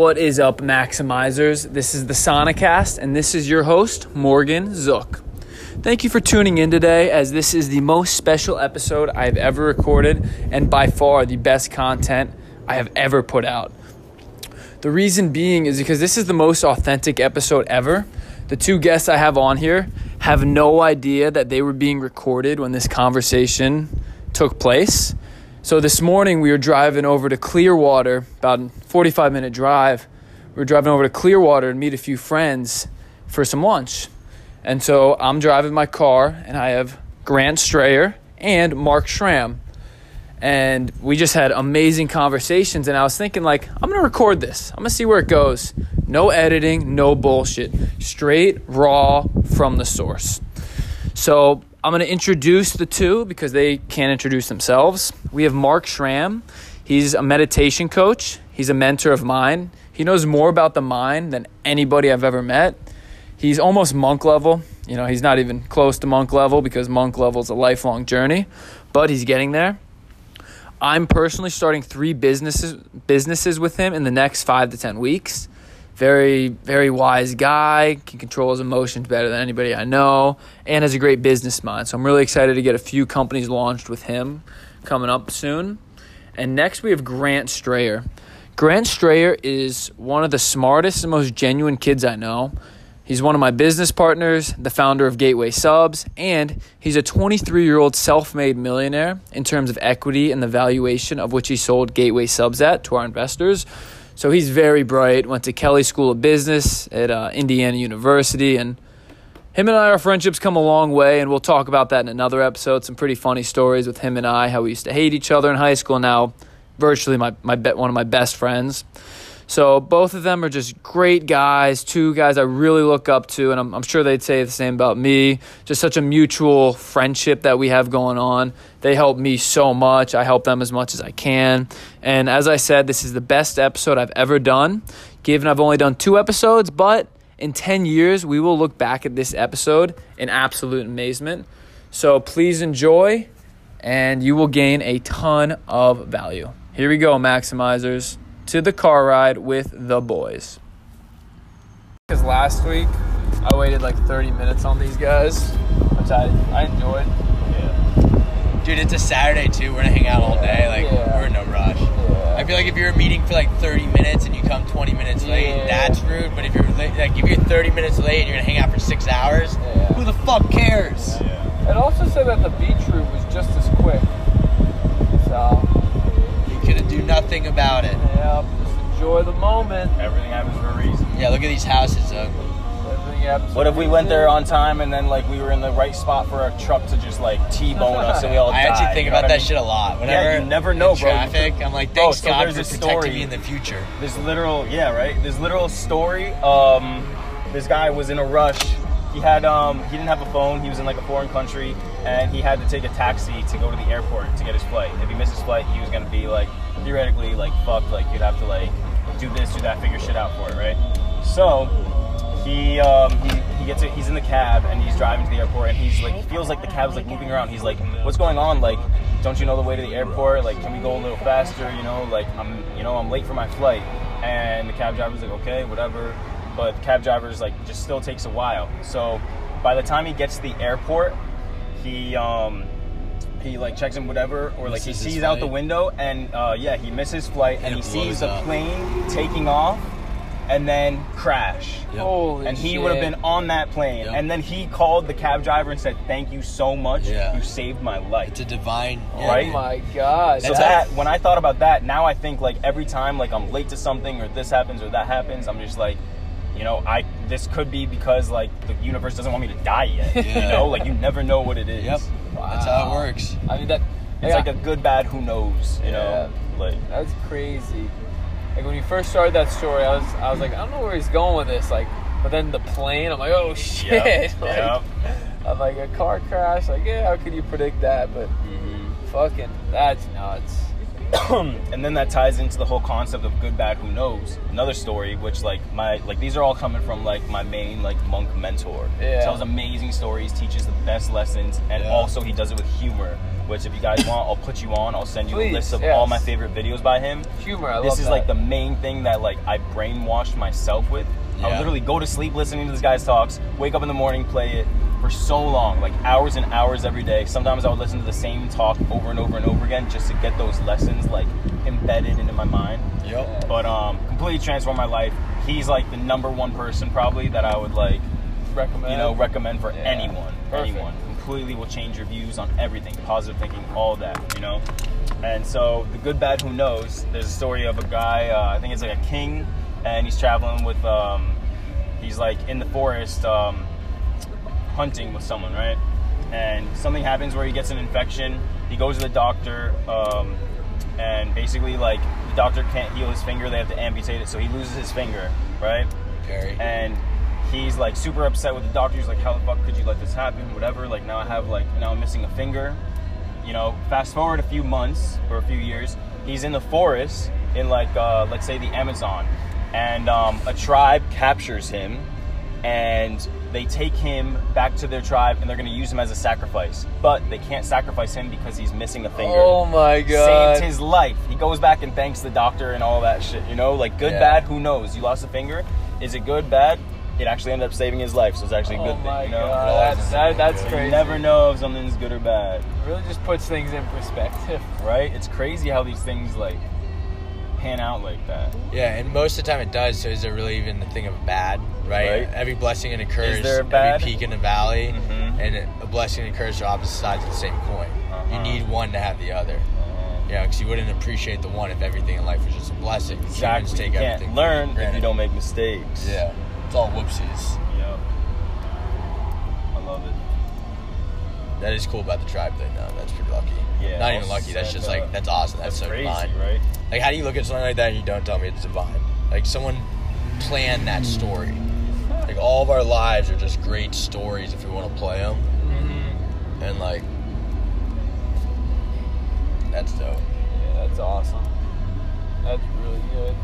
What is up, Maximizers? This is the Sonicast, and this is your host, Morgan Zook. Thank you for tuning in today, as this is the most special episode I've ever recorded, and by far the best content I have ever put out. The reason being is because this is the most authentic episode ever. The two guests I have on here have no idea that they were being recorded when this conversation took place. So this morning we were driving over to Clearwater, about a 45 minute drive. We were driving over to Clearwater to meet a few friends for some lunch. And so I'm driving my car and I have Grant Strayer and Mark Schramm. And we just had amazing conversations and I was thinking like I'm going to record this. I'm going to see where it goes. No editing, no bullshit. Straight raw from the source. So I'm going to introduce the two because they can't introduce themselves. We have Mark Schramm. He's a meditation coach, he's a mentor of mine. He knows more about the mind than anybody I've ever met. He's almost monk level. You know, he's not even close to monk level because monk level is a lifelong journey, but he's getting there. I'm personally starting three businesses businesses with him in the next 5 to 10 weeks very very wise guy can control his emotions better than anybody i know and has a great business mind. So i'm really excited to get a few companies launched with him coming up soon. And next we have grant strayer. Grant strayer is one of the smartest and most genuine kids i know. He's one of my business partners the founder of gateway subs and he's a 23 year old self-made millionaire in terms of equity and the valuation of which he sold gateway subs at to our investors so he's very bright. Went to Kelley School of Business at uh, Indiana University, and him and I, our friendships come a long way, and we'll talk about that in another episode. Some pretty funny stories with him and I, how we used to hate each other in high school. Now, virtually my my one of my best friends. So both of them are just great guys, two guys I really look up to, and I'm, I'm, sure they'd say the same about me. Just such a mutual friendship that we have going on. They help me so much. I help them as much as I can. And as I said, this is the best episode I've ever done, given I've only done two episodes, but in 10 years, we will look back at this episode in absolute amazement. So please enjoy, and you will gain a ton of value. Here we go, Maximizers to the car ride with the boys. Because last week I waited like 30 minutes on these guys, which I, I enjoyed. Yeah. Dude, it's a Saturday too. We're gonna hang out all day. Like yeah. we're in no rush. Yeah. I feel like if you're meeting for like 30 minutes and you come 20 minutes late, yeah. that's rude. But if you're late, like if you're 30 minutes late and you're gonna hang out for six hours, who the fuck cares? It also said that the beach route was just as quick. So gonna do nothing about it. Yeah, just enjoy the moment. Everything happens for a reason. Yeah, look at these houses, though. What if we went there on time and then like we were in the right spot for a truck to just like T-bone us and we all I died, actually think about that I mean? shit a lot. Whenever yeah, you never know, bro. Traffic, I'm like, thanks oh, so God for protecting story. me in the future. This literal, yeah, right. This literal story. Um, this guy was in a rush. He had um, he didn't have a phone. He was in like a foreign country and he had to take a taxi to go to the airport to get his flight. If he missed his flight, he was gonna be like theoretically like fucked. Like you'd have to like do this, do that, figure shit out for it, right? So he um, he he gets it. He's in the cab and he's driving to the airport and he's like feels like the cab's like moving around. He's like, what's going on? Like, don't you know the way to the airport? Like, can we go a little faster? You know, like I'm you know I'm late for my flight. And the cab driver's like, okay, whatever. But the cab driver's like just still takes a while. So by the time he gets to the airport, he um he like checks in whatever or like he sees out the window and uh, yeah he misses flight and, and he sees a up. plane taking off and then crash yep. Holy and he would have been on that plane yep. and then he called the cab driver and said thank you so much yeah. you saved my life it's a divine right oh my god so that when i thought about that now i think like every time like i'm late to something or this happens or that happens i'm just like you know, I this could be because like the universe doesn't want me to die yet. Yeah. You know, like you never know what it is. Yep. Wow. That's how it works. I mean that it's yeah. like a good bad who knows, you yeah. know? Like that's crazy. Like when you first started that story, I was I was like, I don't know where he's going with this. Like but then the plane, I'm like, oh shit. Yep. like, yep. I'm like a car crash, like, yeah, how could you predict that? But mm-hmm. fucking that's nuts. and then that ties into the whole concept of good bad who knows another story which like my like these are all coming from like my main like monk mentor yeah. tells amazing stories teaches the best lessons and yeah. also he does it with humor which if you guys want, I'll put you on. I'll send you Please, a list of yes. all my favorite videos by him. Humor. I this is that. like the main thing that like I brainwashed myself with. I would literally go to sleep listening to this guy's talks, wake up in the morning, play it for so long, like hours and hours every day. Sometimes I would listen to the same talk over and over and over again just to get those lessons like embedded into my mind. Yep. But um, completely transformed my life. He's like the number one person probably that I would like recommend. you know, recommend for Yeah. anyone. Perfect. Anyone. Completely will change your views on everything, positive thinking, all that, you know? And so, the good, bad, who knows? There's a story of a guy, uh, I think it's like a king, and he's traveling with, um, he's like in the forest um, hunting with someone, right? And something happens where he gets an infection. He goes to the doctor, um, and basically, like, the doctor can't heal his finger, they have to amputate it, so he loses his finger, right? Very. and he's like super upset with the doctor. He's like, "How the fuck could you let this happen? Whatever. Like now I have like now I'm missing a finger." You know, fast forward a few months or a few years, he's in the forest in like uh, let's say the Amazon, and um, a tribe captures him, and they take him back to their tribe, and they're gonna use him as a sacrifice. But they can't sacrifice him because he's missing a finger Oh my god. saved his life. He goes back and thanks the doctor and all that shit. You know, like good, Yeah. bad, who knows? You lost a finger. Is it good, bad? It actually ended up saving his life, so it's actually a oh good my thing. You know, god. That's, that, that's you never know if something's good or bad, It really just puts things in perspective. right? It's crazy how these things like pan out like that. Yeah, and most of the time it does. So is there really even the thing of bad, right? Right. Every blessing and occurs, Is there a bad? every peak in a valley, Mhm. and a blessing and a curse are opposite sides of the same coin. You Uh-huh. need one to have the other. Uh, Yeah, because you wouldn't appreciate the one if everything in life was just a blessing. Humans Exactly. take you can't for learn if you don't make mistakes. Yeah, it's all whoopsies. That is cool about the tribe thing, though. That's pretty lucky. Yeah, Not even lucky. That's just like that's awesome. That's, That's so crazy, divine. right? Like, how do you look at something like that and you don't tell me it's divine? Like, someone planned that story. Like, all of our lives are just great stories if we want to play them. Mm-hmm. And, like, that's dope. Yeah, that's awesome. That's really good.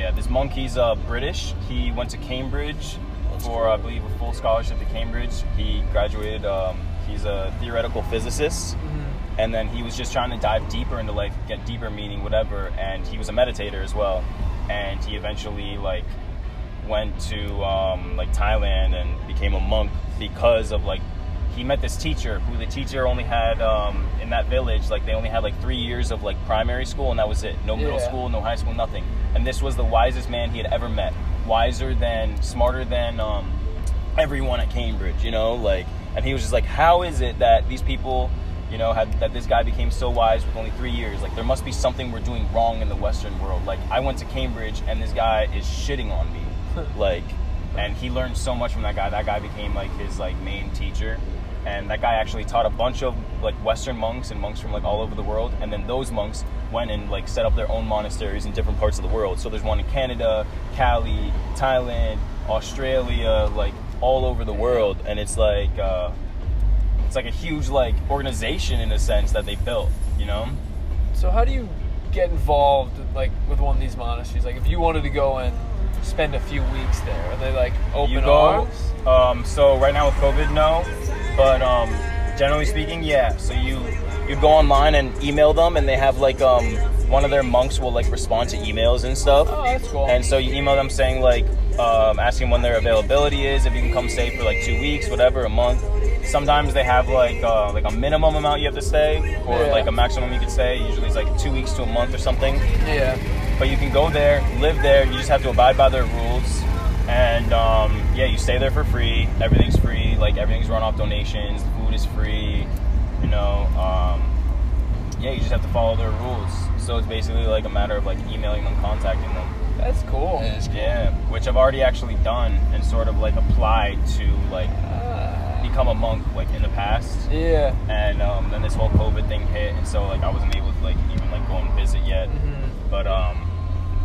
Yeah, this monk, he's uh, British. He went to Cambridge That's for, cool. I believe, a full scholarship to Cambridge. He graduated, um, he's a theoretical physicist. And then he was just trying to dive deeper into life, get deeper meaning, whatever. And he was a meditator as well. And he eventually, like, went to, um, like, Thailand and became a monk because of, like, he met this teacher who the teacher only had um, in that village like they only had like three years of like primary school and that was it no middle Yeah. school no high school nothing and this was the wisest man he had ever met. Wiser than smarter than um, everyone at cambridge you know? Like and he was just like how is it that these people you know had that this guy became so wise with only three years? Like there must be something we're doing wrong in the western world. Like i went to cambridge and this guy is shitting on me. Like and he learned so much from that guy. That guy became like his like main teacher and that guy actually taught a bunch of like western monks and monks from like all over the world. And then those monks went and like set up their own monasteries in different parts of the world. So there's one in canada cali thailand australia like all over the world. And it's like uh it's like a huge like organization in a sense that they built you know? So how do you get involved like with one of these monasteries? Like if you wanted to go and spend a few weeks there, are they like open you go arms? um so right now with covid no but um generally speaking yeah so you you go online and email them and they have like um one of their monks will like respond to emails and stuff Oh, that's cool. and so you email them saying like um, asking when their availability is if you can come stay for like two weeks whatever a month sometimes they have like uh, like a minimum amount you have to stay or Yeah. like a maximum you could stay usually it's like two weeks to a month or something yeah. but you can go there, live there. You just have to abide by their rules, and um, yeah, you stay there for free. Everything's free. Like everything's run off donations. The food is free. You know, um, yeah, you just have to follow their rules. So it's basically like a matter of like emailing them, contacting them. That's cool. It is cool. Yeah, which I've already actually done and sort of like applied to like Ah, become a monk like in the past. yeah. And um, then this whole COVID thing hit, and so like I wasn't able to like even like go and visit yet. Mhm. But um,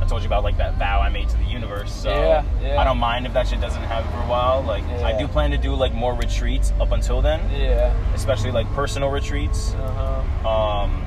I told you about like that vow I made to the universe. So Yeah, yeah. I don't mind if that shit doesn't happen for a while. Like I do plan to do like more retreats up until then, Yeah. especially like personal retreats. Uh huh. Um,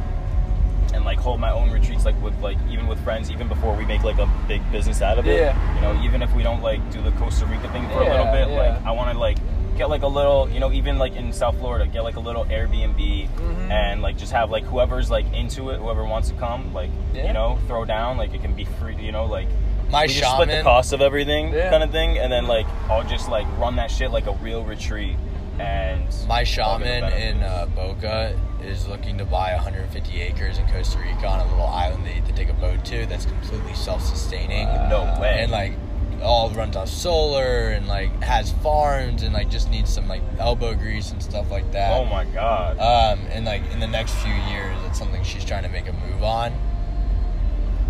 and like hold my own retreats like with like even with friends even before we make like a big business out of it. Yeah. You know, even if we don't like do the Costa Rica thing for a little bit, yeah. like I want to like get like a little, you know, even like in South Florida, get like a little Airbnb Mm-hmm. and like just have like whoever's like into it, whoever wants to come, like Yeah. you know, throw down, like it can be free, you know, like My we just split the cost of everything Yeah. kind of thing, and then like I'll just like run that shit like a real retreat. And My I'll shaman in benefits. uh, Boca is looking to buy 150 acres in Costa Rica on a little island they need to take a boat to that's completely self-sustaining. No way. And like all runs off solar and like has farms and like just needs some like elbow grease and stuff like that. oh my god. Um, and like in the next few years, it's something she's trying to make a move on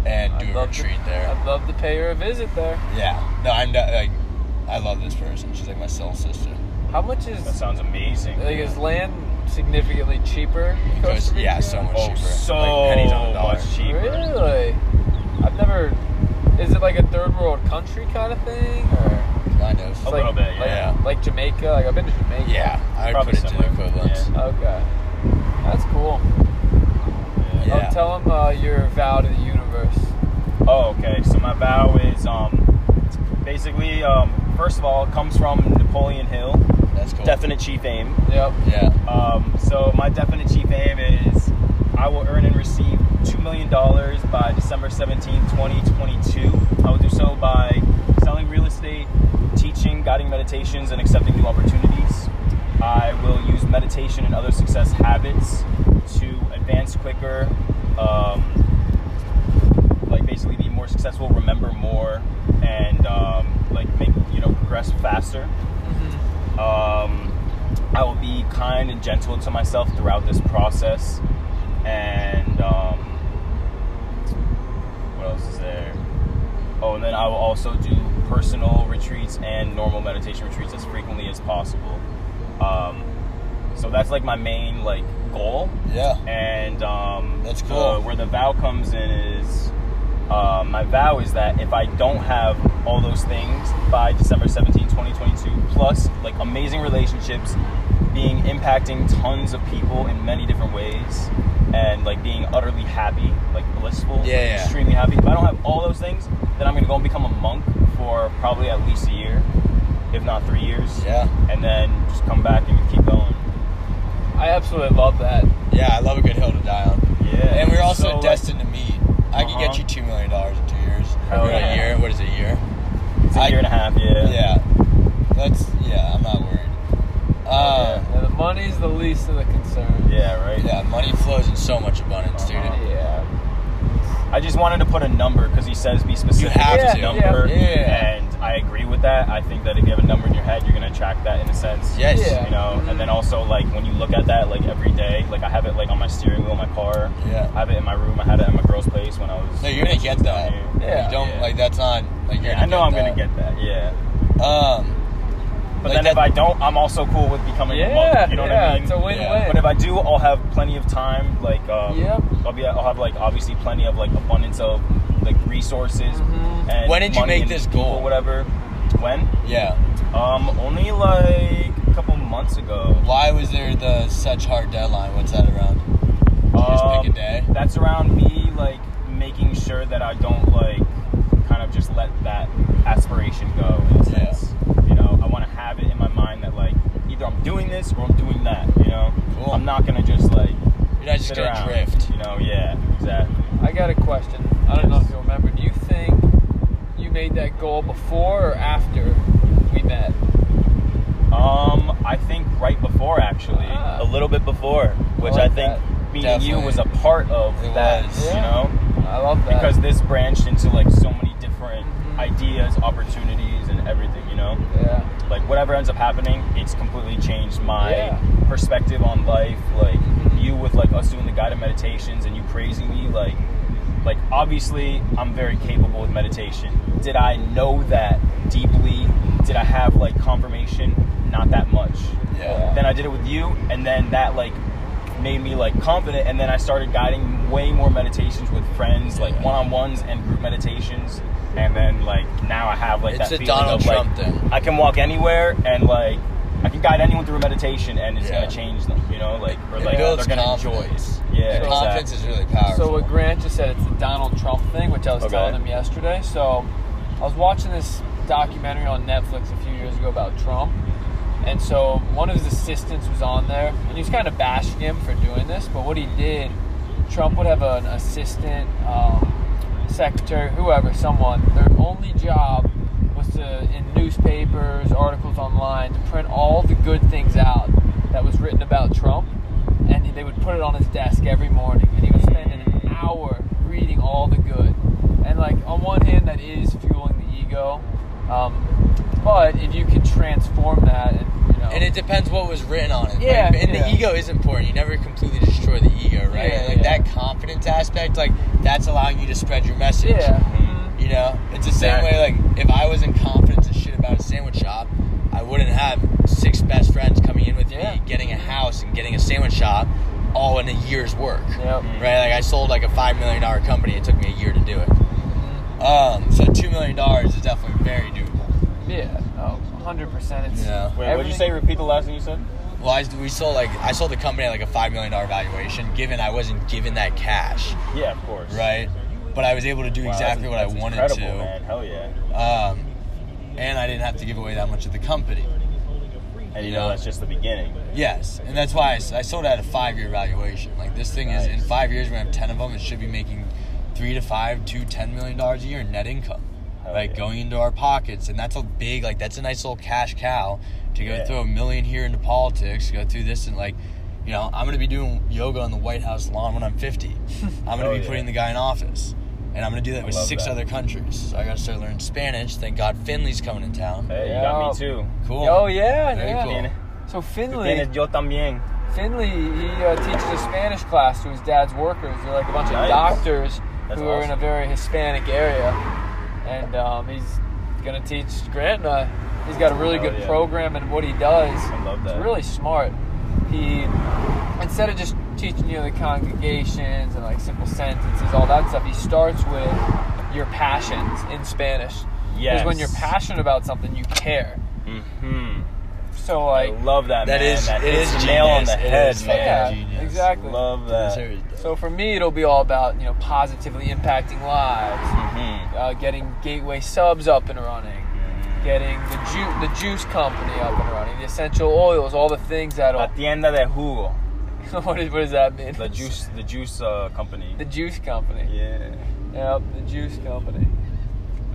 and I'd do a love to- retreat there. I'd love to pay her a visit there. Yeah, no, I'm not, like, I love this person. She's like my soul sister. How much is that sounds amazing. like is land significantly cheaper? in Costa Costa- yeah, so much oh, cheaper. so like pennies on the dollar. much cheaper. Really? I've never. Is it like a third world country kind of thing, or Kind of. A like, little bit, yeah. Like Jamaica. Like I've been to Jamaica. Yeah, I would Probably put it to the similar, yeah. Okay. That's cool. Yeah. Oh, tell them uh, your vow to the universe. Oh, okay. So my vow is um, basically um, first of all, it comes from Napoleon Hill, That's cool. definite chief aim. Yep. Yeah. Um, so my definite chief aim is I will earn and receive two million dollars by December 17, 2022. I will do so by selling real estate, teaching guiding meditations, and accepting new opportunities. I will use meditation and other success habits to advance quicker, um, like basically be more successful, remember more, and um, like make you know progress faster. Um, I will be kind and gentle to myself throughout this process. And um, what else is there? Oh, and then I will also do personal retreats and normal meditation retreats as frequently as possible. Um, so that's like my main like goal. Yeah. And um, That's cool. where the vow comes in is uh, my vow is that if I don't have all those things by December 17, 2022, plus like amazing relationships, being impacting tons of people in many different ways, and like being utterly happy, like blissful, Yeah, yeah. extremely happy. If I don't have all those things, then I'm gonna go and become a monk for probably at least a year, if not three years. Yeah. And then just come back and keep going. I absolutely love that. Yeah, I love a good hill to die on. Yeah. And we're also So, like, destined to meet. I could get Uh-huh. you two million dollars in two years. Hell or yeah. a year. What is it? A year? It's a I- year and a half. Yeah. Yeah. That's yeah. I'm not worried. Uh, Yeah, the money's the least of the concerns. Yeah. Right. yeah. Money flows in so much abundance, dude. Uh-huh. Yeah. I just wanted to put a number because he says be specific. You have with to. a number, Yeah. Yeah. and I agree with that. I think that if you have a number in your head, you're gonna attract that in a sense. Yes. Yeah. You know, and then also like when you look at that like every day, like I have it like on my steering wheel in my car. Yeah. I have it in my room. I had it at my girl's place when I was. No, you're gonna get that. here. Yeah. You don't Yeah. like that's on. like you're Yeah, I know I'm that. gonna get that. Yeah. Um. But Like then if I don't, I'm also cool with becoming a Yeah, monk. You know what yeah, I mean? it's a win-win. Yeah. But if I do, I'll have plenty of time. Like, um, Yep. I'll be, I'll have like obviously plenty of like abundance of like resources. Mhm. And When did you make this people, goal? Whatever. When? Yeah. Um, only like a couple months ago. Why was there the such hard deadline? What's that around? Did you just Um, pick a day? That's around me like making sure that I don't like kind of just let that aspiration go. In a Yeah. sense. You know, I want to have it in my mind that like either I'm doing this or I'm doing that. You know, Cool. I'm not gonna just like You're not just gonna around. drift. You know, yeah, exactly. I got a question. I don't know if you remember. Do you think you made that goal before or after we met? Um, I think right before actually, Ah. a little bit before, which I I, think that. meeting you was a part of It that. was. You Yeah. know, I love that. because this branched into like so many different ideas, opportunities, and everything. You know, yeah. like whatever ends up happening, it's completely changed my Yeah. perspective on life. Like you with like us doing the guided meditations and you praising me, like like obviously I'm very capable with meditation. Did I know that deeply? Did I have like confirmation? Not that much. Yeah. Then I did it with you, and then that like made me like confident, and then I started guiding way more meditations with friends, like one on ones and group meditations, and then like now I have like It's that a feeling Donald of Trump like thing. I can walk anywhere and like I can guide anyone through a meditation, and it's Yeah. gonna change them. You know, like or It like builds they're gonna enjoy confidence. it. Yeah, The confidence exactly. is really powerful. So what Grant just said, it's the Donald Trump thing, which I was Okay. telling him yesterday. So I was watching this documentary on Netflix a few years ago about Trump. And so one of his assistants was on there, and he was kind of bashing him for doing this. But what he did, Trump would have an assistant, um, secretary, whoever, someone. Their only job was to, in newspapers, articles online, to print all the good things out that was written about Trump, and they would put it on his desk every morning, and he would spend an hour reading all the good. And like on one hand, that is fueling the ego, um, but if you can transform that, and you know, And it depends what was written on it. Yeah, Like, and yeah. the ego is important. You never completely destroy the ego, right? Yeah, like yeah. that confidence aspect, like that's allowing you to spread your message. yeah, Mhm. You know, it's the same way. Like if I wasn't confident as shit about a sandwich shop, I wouldn't have six best friends coming in with Yeah. me, getting a house and getting a sandwich shop, all in a year's work. Yep. Right? Like I sold like a five million dollar company. It took me a year to do it. Mhm. Um, so two million dollars is definitely very doable. yeah, oh, 100%. Yeah. Wait, what'd you say? Repeat the last thing you said. Well, I, we sold like I sold the company at like a five million dollar valuation. Given I wasn't given that cash, Yeah, of course. right? But I was able to do Wow, exactly that's- what I wanted to, Man. Hell yeah. um, and I didn't have to give away that much of the company. And you Yeah. know that's just the beginning. Yes, and that's why I sold it at a five year valuation. Like this thing is in five years, we have ten of them. It should be making three to five to ten million dollars a year in net income, Hell like yeah. going into our pockets, and that's a big like that's a nice little cash cow to go Yeah. throw a million here into politics, go through this and like. You know, I'm gonna be doing yoga on the White House lawn when I'm 50. I'm gonna Oh, be yeah. putting the guy in office, and I'm gonna do that I with six that. other countries. So I gotta start learning Spanish. Thank God Finley's coming in town. Hey, Yeah. you got me too. Cool. Oh yeah, Very yeah. cool. So Finley, tienes yo también. Finley, he uh, teaches a Spanish class to his dad's workers. They're like a bunch Nice. of doctors That's who are in a very Hispanic area, and um, he's gonna teach Grant and I. He's got a really Hell good yeah. program, and what he does, I love is that. really smart. He instead of just teaching you the congregations and like simple sentences, all that stuff, he starts with your passions in Spanish. Because when you're passionate about something, you care. Mm-hmm. So like, I love that. That man. is- that it hits is the nail on the head, is man. yeah, exactly. Love that. So for me, it'll be all about you know positively impacting lives, Mhm. Uh, getting Gateway subs up and running, getting the ju- the juice company up and running, the essential oils, all the things that'll. La tienda de jugo. what, is, what does that mean? The juice, the juice uh, company. The juice company. yeah. Yep, the juice company.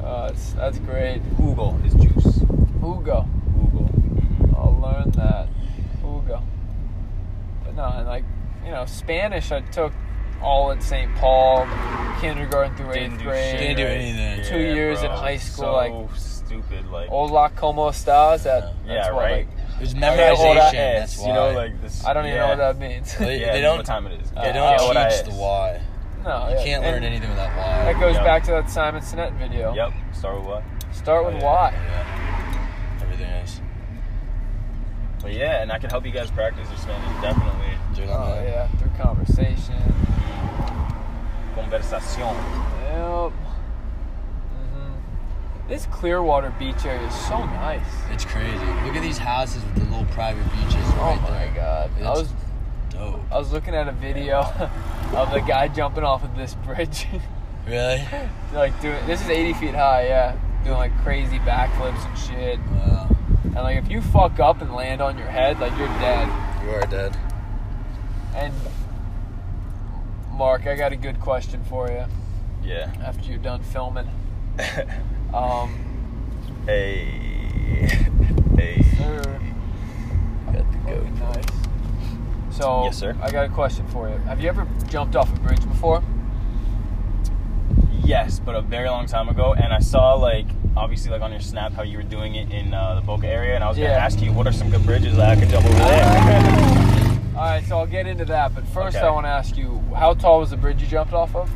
Uh, that's great. Jugo is juice. Ugo. Jugo. I'll learn that. Ugo. But no, and like you know, Spanish I took all at St. Paul, kindergarten through Didn't eighth do grade. shit, Didn't do right? anything. Two years in bro. high school, So like- stupid. Like. Hola, como estás? That, Yeah, that's what, right. like, It was Yeah, memorization. well, that that's is, why. you know, like this. I don't even know what that means. They- Yeah, they you know don't- what time it is. They Yeah, don't what I teach the why. no, You yeah. can't learn anything without why. That goes Yep. back to that Simon Sinek video. Yep. Start with what? Start Oh, with yeah. why. Yeah. Everything is. But yeah, and I can help you guys practice your Spanish. Definitely. Dude, I'm Oh not- yeah, through conversation. Conversación. Yep. hmm This Clearwater beach area is so nice. It's crazy. Look at these houses with the little private beaches Oh right my there. god. I was dope. I was looking at a video of the guy jumping off of this bridge. Really? like doing this is 80 feet high, yeah. Doing like crazy backflips and shit. Wow. And like if you fuck up and land on your head, like you're dead. You are dead. And Mark, I got a good question for you Yeah. after you're done filming. Um, hey. Hey. sir, Got goat. be nice. So, Yes, sir. I got a question for you. Have you ever jumped off a bridge before? Yes, but a very long time ago, and I saw like obviously like on your snap how you were doing it in uh, the Boca area, and I was gonna ask you what are some good bridges that I could jump over there. All right, so I'll get into that. But first, Okay. I want to ask you, how tall was the bridge you jumped off of?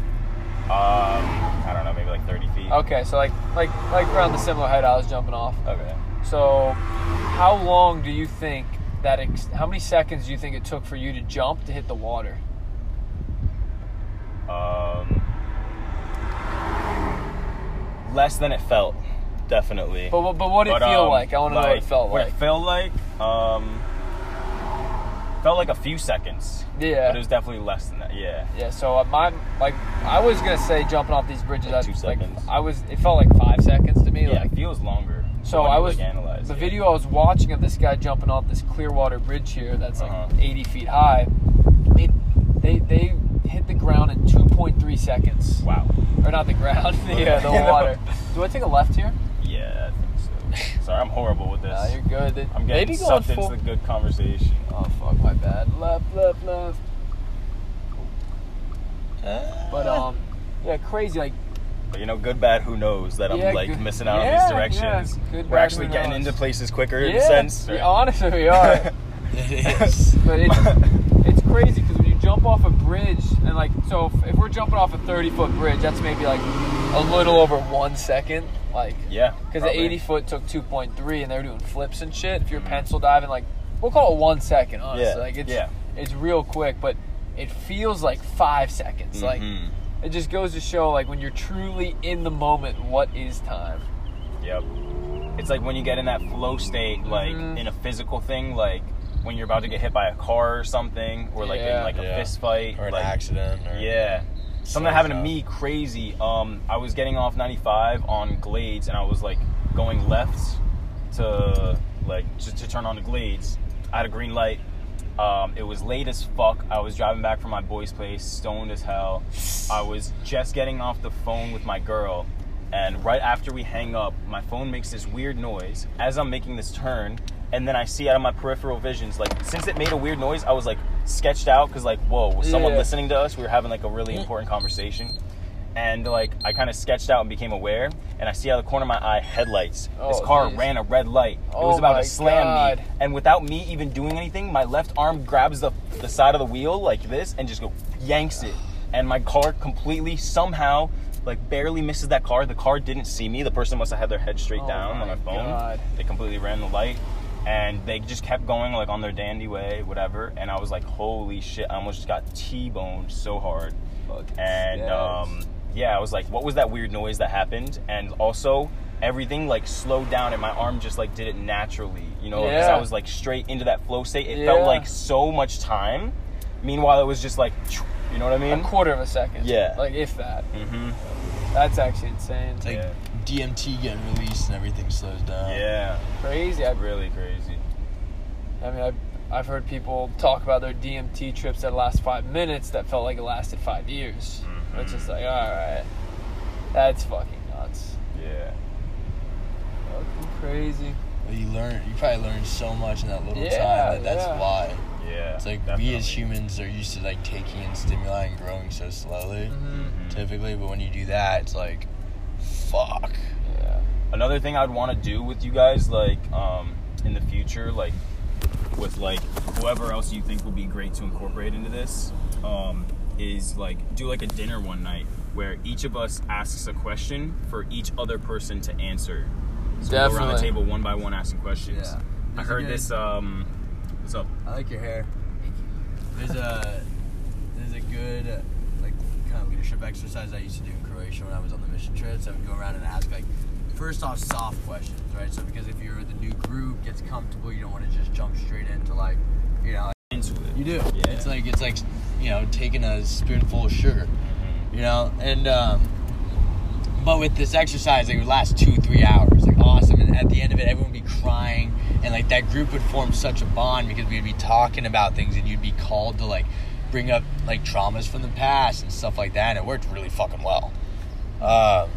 um, I don't know, maybe like 30 feet. Okay, so like like like around the similar height I was jumping off. Okay. So, how long do you think that? Ex- how many seconds do you think it took for you to jump to hit the water? Um, less than it felt, definitely. But what- but what did it But, feel um, like? I want to know what it felt like. What like. it felt like. Um, felt like a few seconds. Yeah. But it was definitely less than that. Yeah. Yeah, so uh, my like I was gonna say jumping off these bridges. Like I, two like, seconds. I was. It felt like five seconds to me. Yeah, Like it feels longer. so, I was like, analyze the it. video I was watching of this guy jumping off this Clearwater Bridge here. That's like Uh-huh. 80 feet high. It, they they hit the ground in 2.3 seconds. Wow. Or not the ground. yeah, the water. Do I take a left here? Yeah, I think so. Sorry, I'm horrible with this. Nah, you're good. I'm getting sucked into the good conversation. Oh fuck, my bad. Left, left, left. But um, yeah, crazy. Like But you know, good, bad, who knows that I'm Yeah, like good- missing out yeah, on these directions. yeah, good, We're bad, actually getting knows. into places quicker in a sense. yeah, honestly, we are. It is. But it's it's crazy because when you jump off a bridge and like so if, if we're jumping off a 30 foot bridge, that's maybe like a little over one second. Like yeah. because the 80 foot took 2.3 and they're doing flips and shit. If you're pencil diving, like we'll call it one second. Honestly, Yeah, like it's yeah. it's real quick, but it feels like five seconds. Like Mhm. it just goes to show like when you're truly in the moment, what is time? Yep. It's like when you get in that flow state, like Mhm. in a physical thing, like when you're about to get hit by a car or something, or like Yeah. in like a Yeah. fist fight, Or an like, accident. Or, Yeah. Something happened to me crazy. Um, I was getting off 95 on Glades, and I was like going left to like just to turn on the Glades. I had a green light. Um, it was late as fuck. I was driving back from my boy's place, stoned as hell. I was just getting off the phone with my girl, and right after we hang up, my phone makes this weird noise as I'm making this turn, and then I see out of my peripheral visions, like since it made a weird noise, I was like sketched out because like, whoa, was someone Yeah. listening to us? We were having like a really mm. important conversation, and like I kind of sketched out and became aware, and I see out of the corner of my eye headlights. this Oh, car geez. ran a red light. it Oh was about to slam God. me, and without me even doing anything, my left arm grabs the the side of the wheel like this and just go yanks it, and my car completely somehow. Like barely misses that car. The car didn't see me. The person must have had their head straight Oh down on my their phone. God. They completely ran the light, and they just kept going like on their dandy way, whatever. And I was like, "Holy shit!" I almost just got t-boned so hard. And Yes. um, yeah, I was like, "What was that weird noise that happened?" And also, everything like slowed down, and my arm just like did it naturally. You know, because Yeah. I was like straight into that flow state. It Yeah. felt like so much time. Meanwhile, it was just like, you know what I mean? A quarter of a second. Yeah. like if that. Mm-hmm. That's actually insane. Like Yeah. DMT getting released and everything slows down. Yeah, crazy. I, really crazy. I mean, I've, I've heard people talk about their DMT trips that last five minutes that felt like it lasted five years. Mhm. It's just like, all right, that's fucking nuts. Yeah. Fucking crazy. But you learn, you probably learn so much in that little Yeah, time that that's yeah. why. Yeah. It's like definitely. we as humans are used to like taking in stimuli and growing so slowly, Mm-hmm. Mhm. typically. But when you do that, it's like, fuck. Yeah. another thing I'd want to do with you guys, like um, in the future, like with like whoever else you think will be great to incorporate into this, um, is like do like a dinner one night where each of us asks a question for each other person to answer. So we go around the table one by one asking questions. Yeah. I There's a heard good- this. Um, what's up? I like your hair. There's a there's a good uh, leadership exercise I used to do in Croatia when I was on the mission trips. I would go around and ask like first off soft questions, right? So because if you're the new group gets comfortable, you don't want to just jump straight into like you know like. You do. Yeah. It's like it's like you know taking a spoonful of sugar. You know, and um, but with this exercise, it would last two three hours, like awesome. And at the end of it, everyone would be crying, and like that group would form such a bond because we'd be talking about things, and you'd be called to like bring up like traumas from the past and stuff like that. And it worked really fucking well. Um,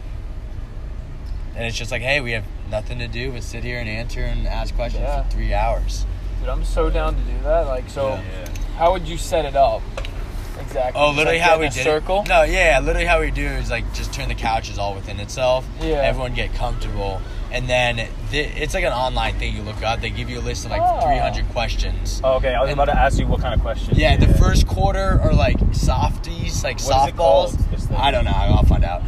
and it's just like, hey, we have nothing to do but sit here and answer and ask questions Yeah. for three hours. Dude, I'm so down to do that. Like, so Yeah. how would you set it up? Exactly. Oh, literally like, how we did circle. it. No, yeah, literally how we do it is like just turn the couches all within itself. Yeah. Everyone get comfortable, and then th- it's like an online thing. You look up, they give you a list of like Oh. 300 questions. Oh, okay, I was And- about to ask you what kind of questions. Yeah, the first quarter are like softies, like What is it softballs. called, this thing? I don't know. I'll find out.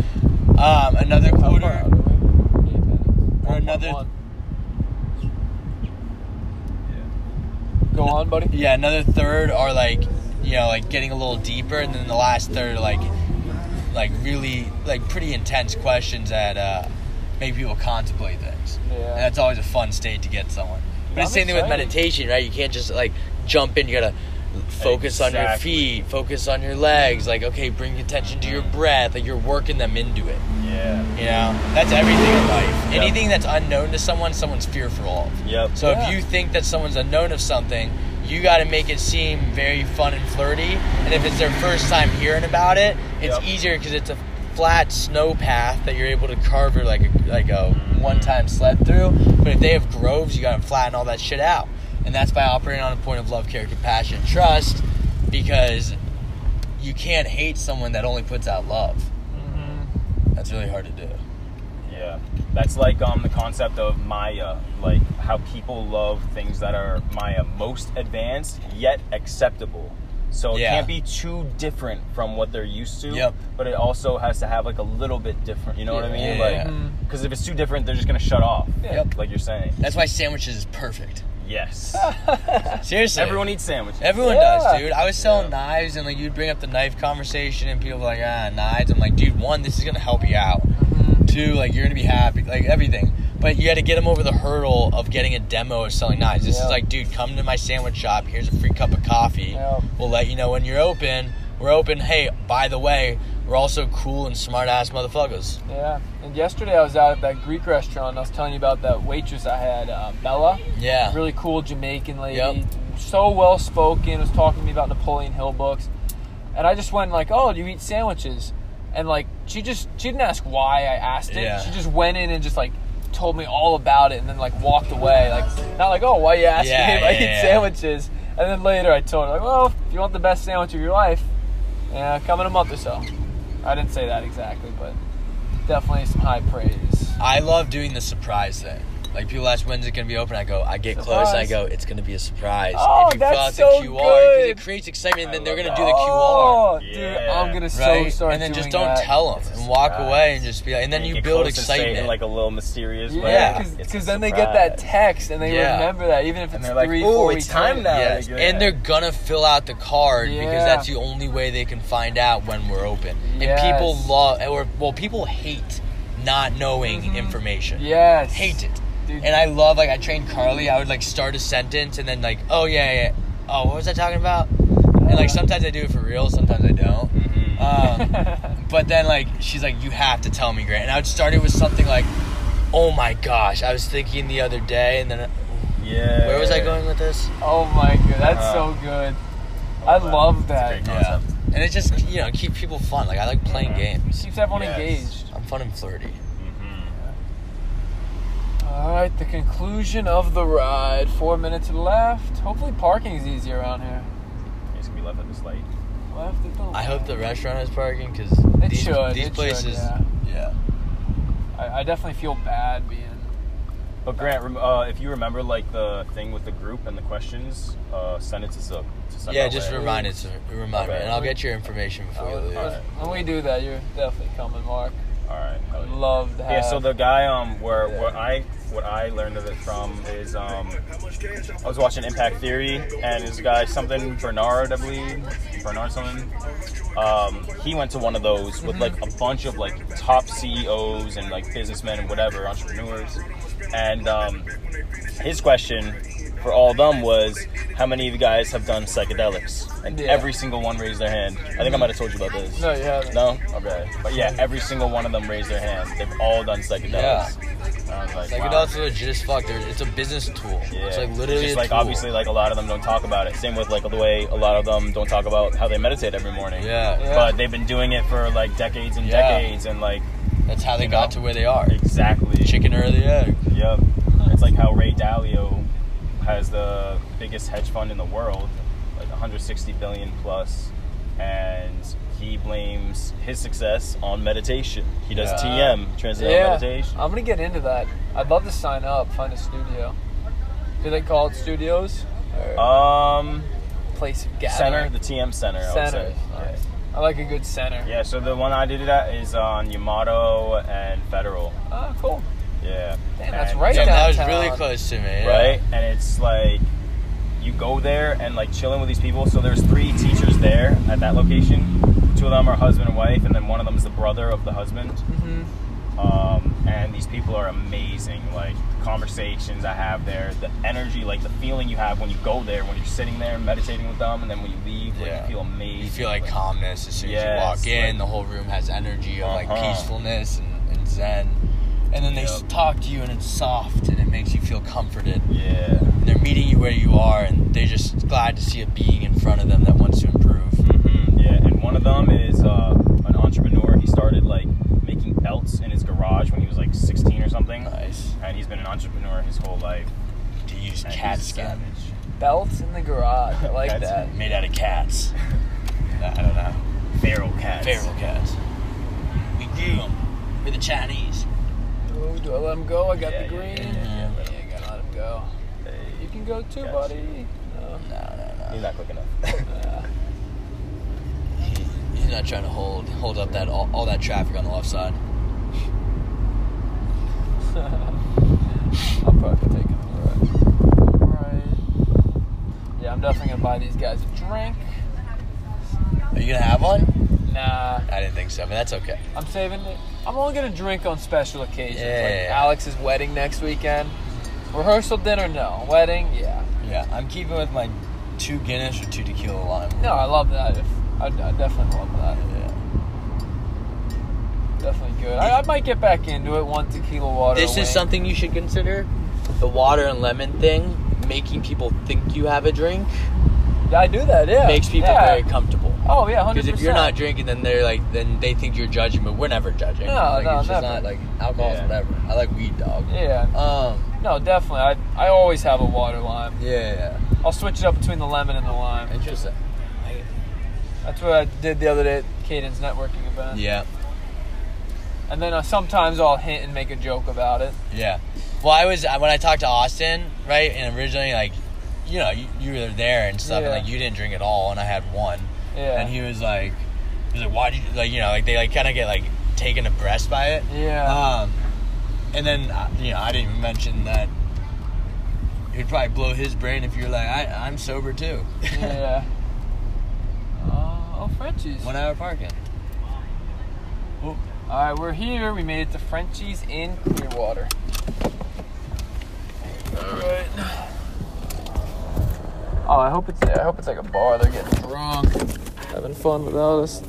Um, another quarter. out are we? Eight minutes. Or another- Go on, buddy. Yeah, another third are like, you know, like getting a little deeper, and then the last third are like, like really like pretty intense questions that uh, make people contemplate things. Yeah. And that's always a fun state to get someone. But it's the same thing with meditation, right? You can't just like jump in. You gotta focus on your feet, focus on your legs. Like, okay, bring attention to your mm. breath. Like, you're working them into it. Yeah. You know, that's everything in life. Yep. Anything that's unknown to someone, someone's fearful of. Yep. So Yeah. if you think that someone's unknown of something, you got to make it seem very fun and flirty. And if it's their first time hearing about it, it's Yep. easier because it's a flat snow path that you're able to carve your like a, like a one-time sled through. But if they have groves, you got to flatten all that shit out. And that's by operating on a point of love, care, compassion, trust, because you can't hate someone that only puts out love. Mm-hmm. That's really hard to do. Yeah, that's like um the concept of Maya, like how people love things that are Maya most advanced yet acceptable. So it can't be too different from what they're used to. Yep. But it also has to have like a little bit different. You know what I mean? Yeah. Like, because if it's too different, they're just gonna shut off. Yep. Like you're saying. That's why sandwiches is perfect. Yes. Seriously. Everyone eats sandwiches. Everyone Yeah. does, dude. I was selling Yeah. knives and like you'd bring up the knife conversation and people were like, ah, knives. I'm like, dude, one, this is gonna help you out. Mm-hmm. Two, like you're gonna be happy, like everything. But you had to get them over the hurdle of getting a demo of selling knives. This Yeah. is like, dude, come to my sandwich shop. Here's a free cup of coffee. Yeah. We'll let you know when you're open. We're open. Hey, by the way, we're also cool and smart ass motherfuckers. Yeah. And yesterday I was out at that Greek restaurant. And I was telling you about that waitress I had, uh, Bella. Yeah. Really cool Jamaican lady. Yep. So well spoken. Was talking to me about Napoleon Hill books. And I just went like, "Oh, do you eat sandwiches?" And like, she just she didn't ask why I asked it. Yeah. She just went in and just like told me all about it, and then like walked away. Like not like, "Oh, why you asking Yeah, me if I yeah, eat sandwiches?" And then later I told her like, "Well, if you want the best sandwich of your life, yeah, come in a month or so." I didn't say that exactly, but definitely some high praise. I love doing the surprise thing. Like people ask when's it gonna be open, I go, I get close, and I go, it's gonna be a surprise. Oh, if you fill that's out so the QR, because good. it creates excitement, and then they're gonna that. do the QR. Oh, dude, I'm gonna so Right, start and then just don't that. tell them and walk away and just be like, and then And you get build close and say in like a little mysterious way. Yeah, because then they get that text and they Yeah. remember that, even if And it's they're like, three, "Ooh, four it's weeks time now." yes, like, and they're gonna fill out the card because that's the only way they can find out when we're open. And Yes. people love, or well, people hate not knowing mm-hmm. information. Yes, hate it. Dude. And I love like I trained Carly. I would like start a sentence and then like, oh yeah, yeah. Oh, what was I talking about? And like sometimes I do it for real, sometimes I don't. Mhm. Um, but then like she's like, you have to tell me, Grant. And I would start it with something like, oh my gosh, I was thinking the other day, and then yeah. where was I going with this? oh my god, that's Uh, so good. I love that. It's a great Yeah, and it just you know keep people fun. Like I like playing games. Keeps everyone Yes. engaged. I'm fun and flirty. All right, the conclusion of the ride. Four minutes left. Hopefully, parking's easy around here. It's gonna be left at this light. Left at the. I hope the restaurant has parking because these, should, these it should, places, yeah. yeah. I, I definitely feel bad being. But Grant, uh, if you remember like the thing with the group and the questions, uh, send it to Zook. to send Yeah, just way. remind it to remind me, and I'll get your information before you leave. Alright. When we do that, you're definitely coming, Mark. All right. hell yeah. love to have. Yeah, so the guy um where Yeah. what I what I learned of it from is um I was watching Impact Theory and this guy something Bernard I believe Bernard something um he went to one of those with like a bunch of like top CEOs and like businessmen and whatever entrepreneurs and um his question for all of them was how many of you guys have done psychedelics and Yeah. every single one raised their hand I think I might have told you about this no, you haven't. no? Okay. But yeah, every single one of them raised their hand. They've all done psychedelics. Was like, Like wow. also legit as fuck. It's a business tool. Yeah. It's like literally just a like tool. obviously like a lot of them don't talk about it. Same with like the way a lot of them don't talk about how they meditate every morning. Yeah. Yeah. But they've been doing it for like decades and Yeah. decades and like That's how they got know? to where they are. exactly Chicken or the egg. Yep. It's like how Ray Dalio has the biggest hedge fund in the world, like 160 billion plus, and he blames his success on meditation. He does Yeah. TM, transcendental Yeah, meditation. I'm gonna get into that. I'd love to sign up, find a studio. Do they call it studios? Or Um, place of gathering? center, the TM center. I would Center. say. Nice. I like a good center. Yeah. So the one I did it at is on Yamato and Federal. Ah, cool. Yeah. Damn, that's right Yeah, that was downtown. really close to me. yeah. right? And it's like you go there and like chilling with these people. So there's three teachers there at that location. Two of them are husband and wife, and then one of them is the brother of the husband. hmm Um, and these people are amazing. Like the conversations I have there, the energy, like the feeling you have when you go there, when you're sitting there meditating with them, and then when you leave, like Yeah. you feel amazing. You feel like calmness as soon as you walk in. like- the whole room has energy of like Uh-huh. peacefulness and, and zen. And then they Yep. talk to you and it's soft and it makes you feel comforted. Yeah. And they're meeting you where you are and they're just glad to see a being in front of them that wants to improve. hmm Yeah, and one of them is uh, an entrepreneur. He started like making belts in his garage when he was like 16 or something. Nice. And he's been an entrepreneur his whole life. Do you use And cat skin? savage. Belts in the garage. I like That's- that. Made out of cats. I don't know. Feral cats. Feral cats. We grew them. We're the Chinese. Do I let him go? I got Yeah, the yeah, green. yeah, yeah, Yeah, I gotta let him go. Hey, You can go too, buddy. No. No, no, no. He's not quick enough. Uh, He, he's not trying to hold hold up that all, all that traffic on the left side. I'll probably take him right. Right. Yeah, I'm definitely gonna buy these guys a drink. Are you gonna have one? Nah, I didn't think so, but that's okay. I'm saving it. I'm only gonna drink on special occasions, Yeah, like yeah. Alex's wedding next weekend. Rehearsal dinner, no. Wedding, yeah. Yeah, I'm keeping with my two Guinness or two tequila lime. No, I love that. If I, I definitely love that. Yeah. Definitely good. I, I might get back into it. One tequila water. This wing. is something you should consider. The water and lemon thing, making people think you have a drink, Yeah, I do that. Yeah, makes people yeah. very comfortable. Oh yeah, hundred Because if you're not drinking, then they're like, then they think you're judging, but we're never judging. No, like, no, it's just never. not like alcohol's Yeah. whatever. I like weed, dog. Yeah. Um. No, definitely. I I always have a water lime. Yeah. I'll switch it up between the lemon and the lime. Interesting. That's what I did the other day at Caden's networking event. Yeah. And then uh, sometimes I'll hint and make a joke about it. Yeah. Well, I was when I talked to Austin, right, and originally like, you know, you, you were there and stuff, Yeah. and like you didn't drink at all, and I had one, Yeah. and he was like, he was like, why did you like, you know, like they like kind of get like taken abreast by it. yeah. Um, and then uh, you know, I didn't even mention that. It'd probably blow his brain if you're like, I, I'm sober too. yeah. Uh, oh, Frenchy's. One hour parking. Oh. All right, we're here. We made it to Frenchy's in Clearwater. All right. Oh, I hope it's I hope it's like a bar. They're getting drunk, having fun without us.